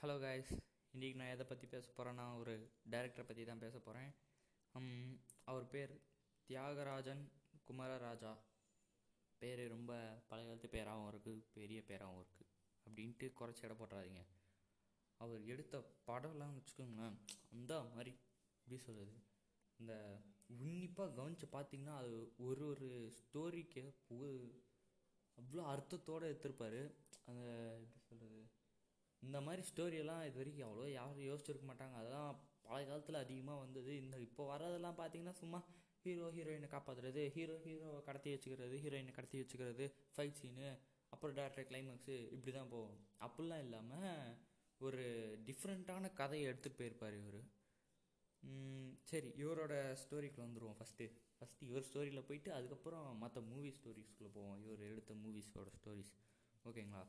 Hello guys இன்றைக்கி நான் எதை பற்றி பேச போகிறேன்னா ஒரு டைரக்டரை பற்றி தான் பேச போகிறேன் அவர் பேர் தியாகராஜன் குமரராஜா. பேர் ரொம்ப பழைய காலத்து பேராகவும் இருக்குது பெரிய பேராகவும் இருக்குது அப்படின்ட்டு குறைச்சி இட போட்டுறாதீங்க. அவர் எடுத்த படம்லாம் வச்சுக்கோங்களேன் அந்த மாதிரி எப்படி சொல்கிறது இந்த உன்னிப்பாக கவனித்து பார்த்தீங்கன்னா அது ஒரு ஒரு ஸ்டோரிக்கு அவ்வளோ அர்த்தத்தோடு எடுத்திருப்பார். அந்த எப்படி சொல்கிறது இந்த மாதிரி ஸ்டோரியெல்லாம் இது வரைக்கும் அவ்வளோ யாரும் யோசிச்சிருக்க மாட்டாங்க. அதெல்லாம் பழைய காலத்தில் அதிகமாக வந்தது. இந்த இப்போ வர்றதெல்லாம் பார்த்தீங்கன்னா சும்மா ஹீரோ ஹீரோயினை காப்பாற்றுறது ஹீரோ ஹீரோவை கடத்தி வச்சுக்கிறது ஹீரோயினை கடத்தி வச்சுக்கிறது ஃபைட் சீனு அப்புறம் டேரக்டர் கிளைமேக்ஸு இப்படி தான் போகும். அப்படிலாம் இல்லாமல் ஒரு டிஃப்ரெண்ட்டான கதையை எடுத்துகிட்டு போயிருப்பார் இவர். சரி இவரோட ஸ்டோரிக்கு வந்துடுவோம் ஃபஸ்ட்டு ஃபஸ்ட்டு இவர் ஸ்டோரியில் போயிட்டு அதுக்கப்புறம் மற்ற மூவி ஸ்டோரிஸ்குள்ளே போவோம். இவர் எடுத்த மூவிஸோட ஸ்டோரிஸ் ஓகேங்களா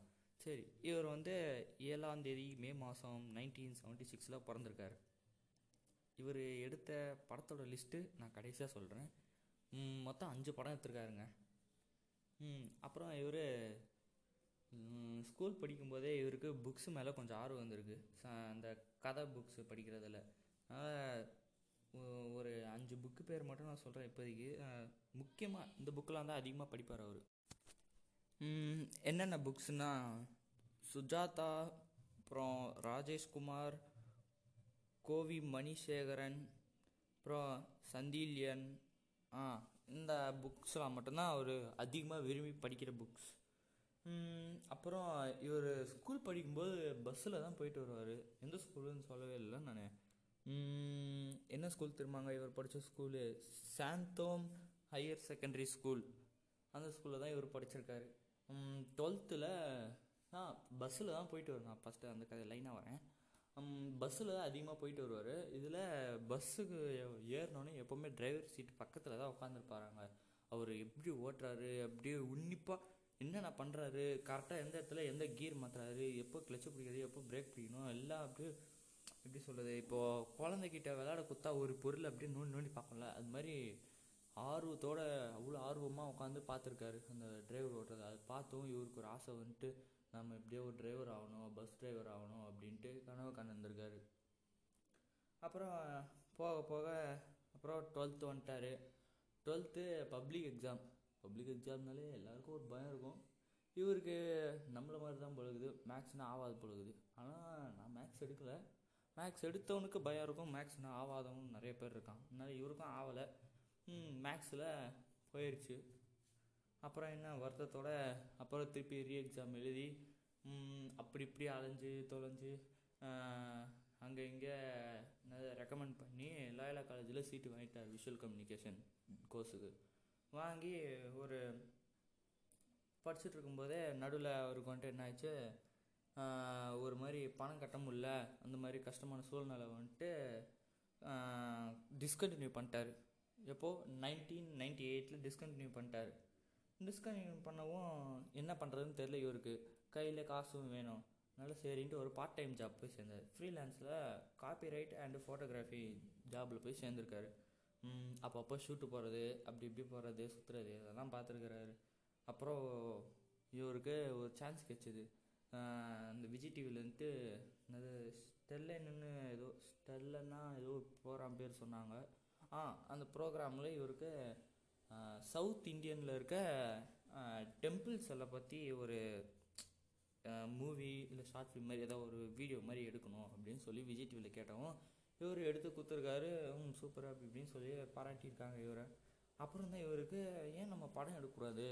சரி இவர் வந்து ஏழாம் தேதி மே மாதம் நைன்டீன் செவன்ட்டி சிக்ஸில் பிறந்திருக்காரு. இவர் எடுத்த படத்தோட லிஸ்ட்டு நான் கடைசியாக சொல்கிறேன் மொத்தம் அஞ்சு படம் எடுத்திருக்காருங்க. அப்புறம் இவர் ஸ்கூல் படிக்கும்போதே இவருக்கு புக்ஸ் மேலே கொஞ்சம் ஆர்வம் வந்திருக்கு. அந்த கதை புக்ஸ் படிக்கிறதில். ஒரு அஞ்சு புக்கு பேர் மட்டும் நான் சொல்கிறேன் இப்போதைக்கு. முக்கியமாக இந்த புக்கெலாம் தான் அதிகமாக படிப்பார் அவர். என்னென்ன புக்ஸ்னால் சுஜாதா அப்புறம் ராஜேஷ்குமார் கோவி மணிசேகரன் அப்புறம் சந்திலியன். ஆ இந்த புக்ஸ்லாம் மட்டும்தான் அவர் அதிகமாக விரும்பி படிக்கிற புக்ஸ். அப்புறம் இவர் ஸ்கூல் படிக்கும்போது பஸ்ஸில் தான் போயிட்டு வருவார். எந்த ஸ்கூலுன்னு சொல்லவே இல்லை நான். என்ன ஸ்கூல் திரும்பாங்க இவர் படித்த school. Santhome higher secondary school. அந்த ஸ்கூலில் தான் இவர் படிச்சிருக்காரு. டுவெல்த்தில் ஆ பஸ்ஸில் தான் போயிட்டு வருவேன். நான் ஃபஸ்ட்டு அந்த கதை லைனாக வரேன். பஸ்ஸில் தான் அதிகமாக போயிட்டு வருவார். இதில் பஸ்ஸுக்கு ஏறினோடனே எப்போவுமே டிரைவர் சீட் பக்கத்தில் தான் உட்காந்துருப்பாராங்க அவர் எப்படி ஓட்டுறாரு அப்படியே உன்னிப்பாக என்னென்ன பண்ணுறாரு கரெக்டாக எந்த இடத்துல எந்த கீர் மாற்றுறாரு எப்போ கிளச்சு பிடிக்கிறது எப்போ பிரேக் பிடிக்கணும் எல்லாம் அப்படியே எப்படி சொல்கிறது இப்போது குழந்தைகிட்ட விளாட குத்தா ஒரு பொருள் அப்படியே நோண்டி நோண்டி பார்க்கல அது மாதிரி ஆர்வத்தோட அவ்வளோ ஆர்வமாக உட்காந்து பார்த்துருக்காரு அந்த டிரைவர் ஓட்டுறது. அது பார்த்தும் இவருக்கு ஒரு ஆசை வந்துட்டு நம்ம எப்படியோ ஒரு டிரைவர் ஆகணும் பஸ் டிரைவர் ஆகணும் அப்படின்ட்டு கனவு கண்டிருந்திருக்காரு. அப்புறம் போக போக அப்புறம் டுவெல்த்து வந்துட்டார். டுவெல்த்து பப்ளிக் எக்ஸாம் பப்ளிக் எக்ஸாம்னாலே எல்லாருக்கும் ஒரு பயம் இருக்கும். இவருக்கு நம்மளை மாதிரி தான் பொழுது மேக்ஸ்னால் ஆகாது பொழுது ஆனால் நான் மேக்ஸ் எடுக்கலை. மேக்ஸ் எடுத்தவனுக்கு பயம் இருக்கும். மேக்ஸ்னால் ஆகாதவங்க நிறைய பேர் இருக்கான் அதனால் இவருக்கும் ஆகலை மேக்ஸில் போயிடுச்சு அப்புறம் என்ன வருத்தத்தோட அப்புறம் திருப்பி ரீ எக்ஸாம் எழுதி அப்படி இப்படி அலைஞ்சு தொலைஞ்சு அங்கே இங்கே ரெக்கமெண்ட் பண்ணி லாயலா காலேஜில் சீட்டு வாங்கிட்டார் விஷுவல் கம்யூனிகேஷன் கோர்ஸுக்கு வாங்கி ஒரு படிச்சுட்டு இருக்கும்போதே நடுவில் அவருக்கு வந்துட்டு என்ன ஆச்சு ஒரு மாதிரி பணம் கட்ட முடில அந்த மாதிரி கஷ்டமான சூழ்நிலை வந்துட்டு டிஸ்கண்டினியூ பண்ணிட்டார். எப்போது நைன்டீன் நைன்டி எயிட்டில் டிஸ்கண்டினியூ பண்ணிட்டார். டிஸ்கண்டினியூ பண்ணவும் என்ன பண்ணுறதுன்னு தெரில இவருக்கு. கையில் காசும் வேணும். அதனால சரின்ட்டு ஒரு பார்ட் டைம் ஜாப் போய் சேர்ந்தார். ஃப்ரீலான்ஸில் காப்பி ரைட் அண்டு ஃபோட்டோகிராஃபி ஜாபில் போய் சேர்ந்துருக்காரு. அப்பப்போ ஷூட்டு போகிறது அப்படி இப்படி போகிறது சுற்றுறது இதெல்லாம் பார்த்துருக்குறாரு. அப்புறம் இவருக்கு ஒரு சான்ஸ் கிடச்சிது. அந்த விஜய் டிவிலேருந்து என்னது ஸ்டெல்லன்னு ஏதோ ஸ்டெல்லன்னா ஏதோ போகிறான் பேர் சொன்னாங்க. அந்த ப்ரோக்ராமில் இவருக்கு சவுத் இந்தியனில் இருக்க டெம்பிள்ஸ் எல்லாம் பற்றி ஒரு மூவி இல்லை ஷார்ட் ஃபிலிம் மாதிரி ஏதோ ஒரு வீடியோ மாதிரி எடுக்கணும் அப்படின்னு சொல்லி விஜய் டிவியில் கேட்டவும் இவர் எடுத்து கொடுத்துருக்காரு. ம் சூப்பராக அப்படி இப்படின்னு சொல்லி பாராட்டியிருக்காங்க இவரை. அப்புறம் தான் இவருக்கு ஏன் நம்ம படம் எடுக்கக்கூடாது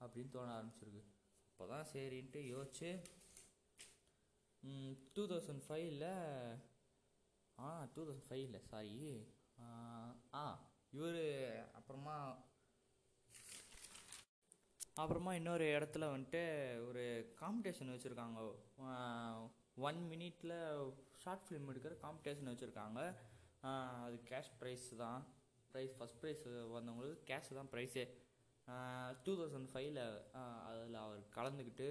அப்படின்னு தோண ஆரம்பிச்சிருக்கு. அப்போ தான் சரின்ட்டு யோசிச்சு டூ தௌசண்ட் ஃபைவ்ல ஆ டூ தௌசண்ட் ஃபைவ்ல சாரி ஆ இவர் அப்புறமா அப்புறமா இன்னொரு இடத்துல வந்துட்டு ஒரு காம்படிஷன் வச்சுருக்காங்க. ஒன் மினிட்டில் ஷார்ட் ஃபிலிம் எடுக்கிற காம்படிஷன் வச்சுருக்காங்க. அது கேஷ் ப்ரைஸ் தான். ப்ரைஸ் ஃபஸ்ட் ப்ரைஸ் வந்தவங்களுக்கு கேஷ் தான் ப்ரைஸே டூ தௌசண்ட் ஃபைவ்ல அதில் அவர் கலந்துக்கிட்டு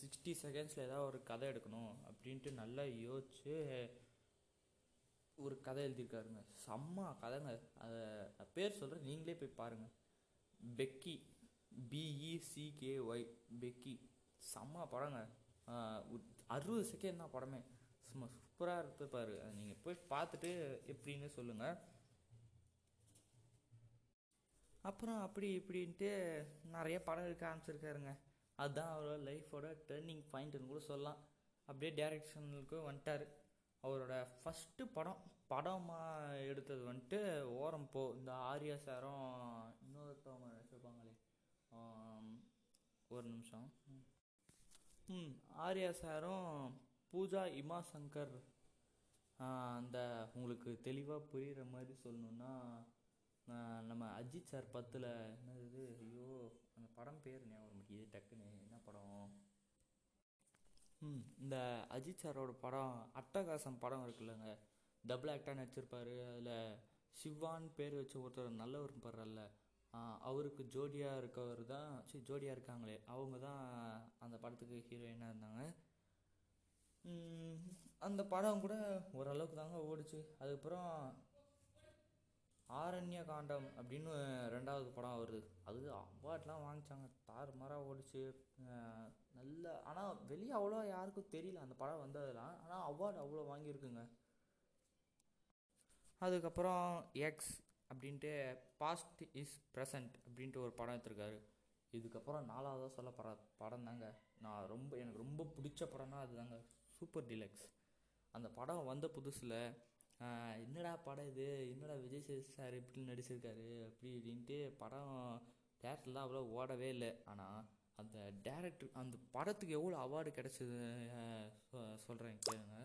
சிக்ஸ்டி செகண்ட்ஸில் ஏதாவது ஒரு கதை எடுக்கணும் அப்படின்ட்டு நல்லா யோசிச்சு ஒரு கதை எழுதியிருக்காருங்க. செம்ம கதைங்க. அதை பேர் சொல்கிறேன் நீங்களே போய் பாருங்கள் பெக்கி. பிஇசிகேஒய் பெக்கி. செம்ம படங்க. அறுபது செகண்ட் தான் படமே. சும்மா சூப்பராக இருக்கு பாரு. அதை நீங்கள் போய் பார்த்துட்டு எப்படின்னு சொல்லுங்கள் அப்புறம் அப்படி இப்படின்ட்டு நிறைய படம் எடுக்க ஆரம்பிச்சிருக்காருங்க. அதுதான் அவரோட லைஃபோட டேர்னிங் பாயிண்ட்னு கூட சொல்லலாம். அப்படியே டைரக்ஷனுக்கு வந்துட்டார். அவரோட ஃபஸ்ட்டு படம் படமாக எடுத்தது வந்துட்டு ஓரம் போ இந்த ஆரியா சாரும் இன்னொருத்தவங்க வச்சுருப்பாங்களே ஒரு நிமிஷம். ம். ஆர்யா சாரும் பூஜா இமா சங்கர். அந்த உங்களுக்கு தெளிவாக புரிகிற மாதிரி சொல்லணுன்னா நம்ம அஜித் சார் பத்தில் என்னது ஐயோ அந்த படம் பேர் ஞாபகம் மாட்டேங்குது. டக்குன்னு என்ன படம்? இந்த அஜித் சாரோட படம் அட்டகாசம் படம் இருக்குல்லங்க. டபுள் ஆக்டாக நடிச்சிருப்பாரு. அதில் சிவான்னு பேர் வச்சு ஒருத்தர் நல்லவர் படுறல்ல அவருக்கு ஜோடியாக இருக்கவர் தான் சரி ஜோடியாக இருக்காங்களே. அவங்க தான் அந்த படத்துக்கு ஹீரோயினாக இருந்தாங்க. அந்த படம் கூட ஓரளவுக்கு தாங்க ஓடிச்சு. அதுக்கப்புறம் ஆரண்ய காண்டம் அப்படின்னு ரெண்டாவது படம் வருது. அது அவார்ட்லாம் வாங்கிச்சாங்க. தாறுமாறாக ஓடிச்சு. நல்ல ஆனால் வெளியே அவ்வளோ யாருக்கும் தெரியல அந்த படம் வந்ததெல்லாம். ஆனால் அவார்டு அவ்வளோ வாங்கியிருக்குங்க. அதுக்கப்புறம் எக்ஸ் அப்படின்ட்டு பாஸ்ட் இஸ் ப்ரெசண்ட் அப்படின்ட்டு ஒரு படம் எடுத்திருக்காரு. இதுக்கப்புறம் நாலாவதாக சொல்ல பட படம் தாங்க. நான் ரொம்ப எனக்கு ரொம்ப பிடிச்ச படம்னா அதுதாங்க சூப்பர் டிலக்ஸ் அந்த படம் வந்த புதுசில் என்னடா படம் இது? என்னடா விஜய் சேது சார் இப்படி நடிச்சிருக்காரு? அப்படி இப்படின்ட்டு படம் தேட்டரில் அவ்வளோ ஓடவே இல்லை. ஆனால் அந்த டேரக்டர் அந்த படத்துக்கு எவ்வளோ அவார்டு கிடச்சிது சொல்கிறேன் கேளுங்க.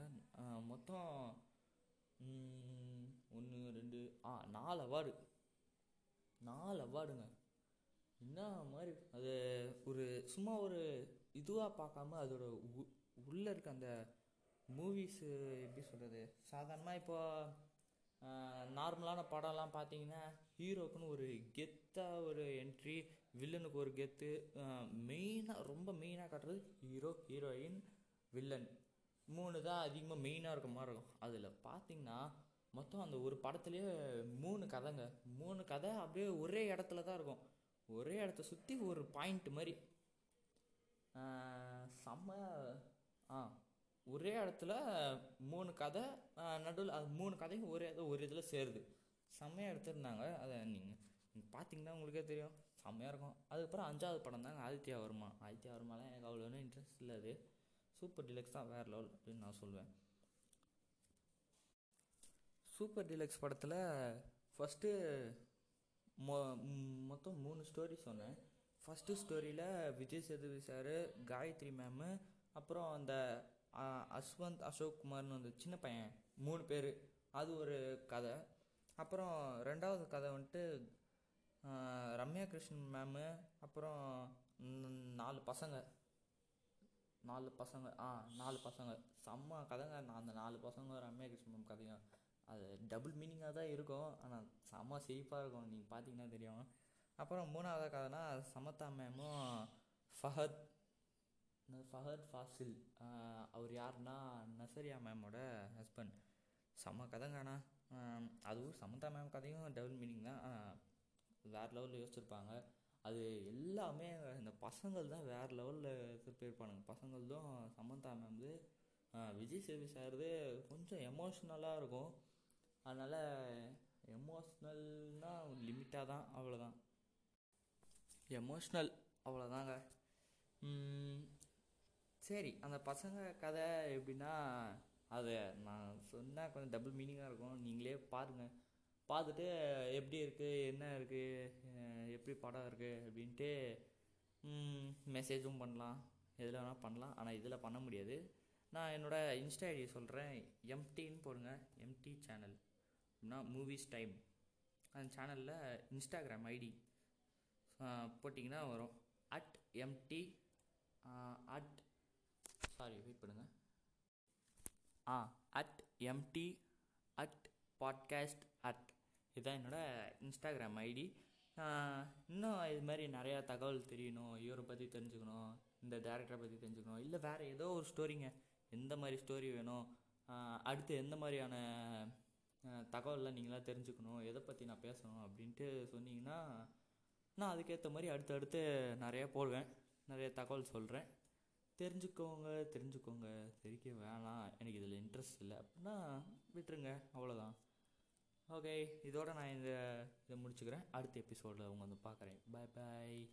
மொத்தம் ஒன்று ரெண்டு ஆ நாலு அவார்டு நாலு அவார்டுங்க என்ன மாதிரி அது ஒரு சும்மா ஒரு இதுவாக பார்க்காம அதோட உ- உள்ளே இருக்க அந்த மூவிஸு எப்படி சொல்கிறது சாதாரணமாக இப்போ நார்மலான படம்லாம் பார்த்தீங்கன்னா ஹீரோக்குன்னு ஒரு கெத்தாக ஒரு என்ட்ரி வில்லனுக்கு ஒரு கெத்து. மெயினாக ரொம்ப மெயினாக காட்டுறது ஹீரோ ஹீரோயின் வில்லன் மூணு தான் அதிகமாக மெயினாக இருக்க மாதிரி இருக்கும். அதில் பார்த்தீங்கன்னா மொத்தம் அந்த ஒரு படத்துலேயே மூணு கதைங்க. மூணு கதை அப்படியே ஒரே இடத்துல தான் இருக்கும். ஒரே இடத்த சுற்றி ஒரு பாயிண்ட் மாதிரி. செம்ம ஆ ஒரே இடத்துல மூணு கதை நடுவில் அது மூணு கதையும் ஒரே இது ஒரு இதில் சேருது. செம்மையாக எடுத்திருந்தாங்க. அதை நீங்கள் பார்த்தீங்கன்னா உங்களுக்கே தெரியும். செம்மையாக இருக்கும். அதுக்கப்புறம் அஞ்சாவது படம் தாங்க ஆதித்யா வர்மா. ஆதித்யா வர்மாலாம் எனக்கு அவ்வளோ ஒன்றும் இன்ட்ரெஸ்ட் இல்லை அது. சூப்பர் டிலக்ஸ் தான் வேறு லெவல் அப்படின்னு நான் சொல்லுவேன் சூப்பர் டிலக்ஸ் படத்தில் ஃபஸ்ட்டு மொ மொத்தம் மூணு ஸ்டோரி சொன்னேன். ஃபஸ்ட்டு ஸ்டோரியில் விஜய் சேதுபதி சார் காயத்ரி மேமு அப்புறம் அந்த அஸ்வந்த் அசோக் குமார்னு அந்த சின்ன பையன் மூணு பேர். அது ஒரு கதை. அப்புறம் ரெண்டாவது கதை வந்துட்டு ரம்யா கிருஷ்ணன் மேமு அப்புறம் நாலு பசங்க. நாலு பசங்க. ஆ நாலு பசங்க. செம்ம கதைங்க. நான் அந்த நாலு பசங்க ரம்யா கிருஷ்ணன் மேம் கதையும். அது டபுள் மீனிங்காக தான் இருக்கும். ஆனால் செம்ம சிரிப்பாக இருக்கும். நீங்கள் பார்த்தீங்கன்னா தெரியும். அப்புறம் மூணாவது கதைனா சமதா மேமும் ஃபஹத். ஃபஹத் ஃபாசில். அவர் யாருன்னா நசரியா மேமோட ஹஸ்பண்ட் செம்ம கதைங்க ஆனால் அதுவும் சமந்தா மேம் கதையும் டபுள் மீனிங் தான். வேறு லெவலில் யோசிச்சிருப்பாங்க. அது எல்லாமே இந்த பசங்கள் தான் வேறு லெவலில் திருப்பியிருப்பானுங்க. பசங்கள் தான் சமந்தா வந்து விஜய் சேவி சார்து கொஞ்சம் எமோஷ்னலாக இருக்கும். அதனால் எமோஷ்னல்னால் லிமிட்டாக தான் அவ்வளோதான் எமோஷ்னல் அவ்வளோதாங்க சரி அந்த பசங்க கதை எப்படின்னா அதை நான் சொன்னால் கொஞ்சம் டபுள் மீனிங்காக இருக்கும். நீங்களே பாருங்கள் பார்த்துட்டு எப்படி இருக்குது என்ன இருக்குது எப்படி படம் இருக்குது அப்படின்ட்டு மெசேஜும் பண்ணலாம். எதில் வேணால் பண்ணலாம். ஆனால் இதில் பண்ண முடியாது. நான் என்னோடய இன்ஸ்டா ஐடி சொல்கிறேன் எம்டின்னு போடுங்க. எம்டி சேனல் அப்படின்னா மூவிஸ் டைம் அந்த சேனலில் இன்ஸ்டாகிராம் ஐடி போட்டிங்கன்னா வரும். At MD at sorry wait பண்ணுங்கள் ஆ at MD at podcast at இதுதான் என்னோடய இன்ஸ்டாகிராம் ஐடி இன்னும் இது மாதிரி நிறையா தகவல் தெரியணும் இவரை பற்றி தெரிஞ்சுக்கணும் இந்த டேரக்டரை பற்றி தெரிஞ்சுக்கணும் இல்லை வேறு ஏதோ ஒரு ஸ்டோரிங்க எந்த மாதிரி ஸ்டோரி வேணும்? அடுத்து எந்த மாதிரியான தகவல்லாம் நீங்களாம் தெரிஞ்சுக்கணும் எதை பற்றி நான் பேசணும் அப்படின்ட்டு சொன்னீங்கன்னா நான் அதுக்கேற்ற மாதிரி அடுத்தடுத்து நிறையா போடுவேன் நிறைய தகவல் சொல்கிறேன் தெரிஞ்சுக்கோங்க தெரிஞ்சுக்கோங்க. சரிக்க வேணாம். எனக்கு இதில் இன்ட்ரெஸ்ட் இல்லை. அப்படின்னா விட்டுருங்க. அவ்வளோதான் ஓகே இதோட நான் இந்த இதை முடிச்சுக்கிறேன். அடுத்த எபிசோடில் அவங்க வந்து பார்க்குறேன். பாய் பாய்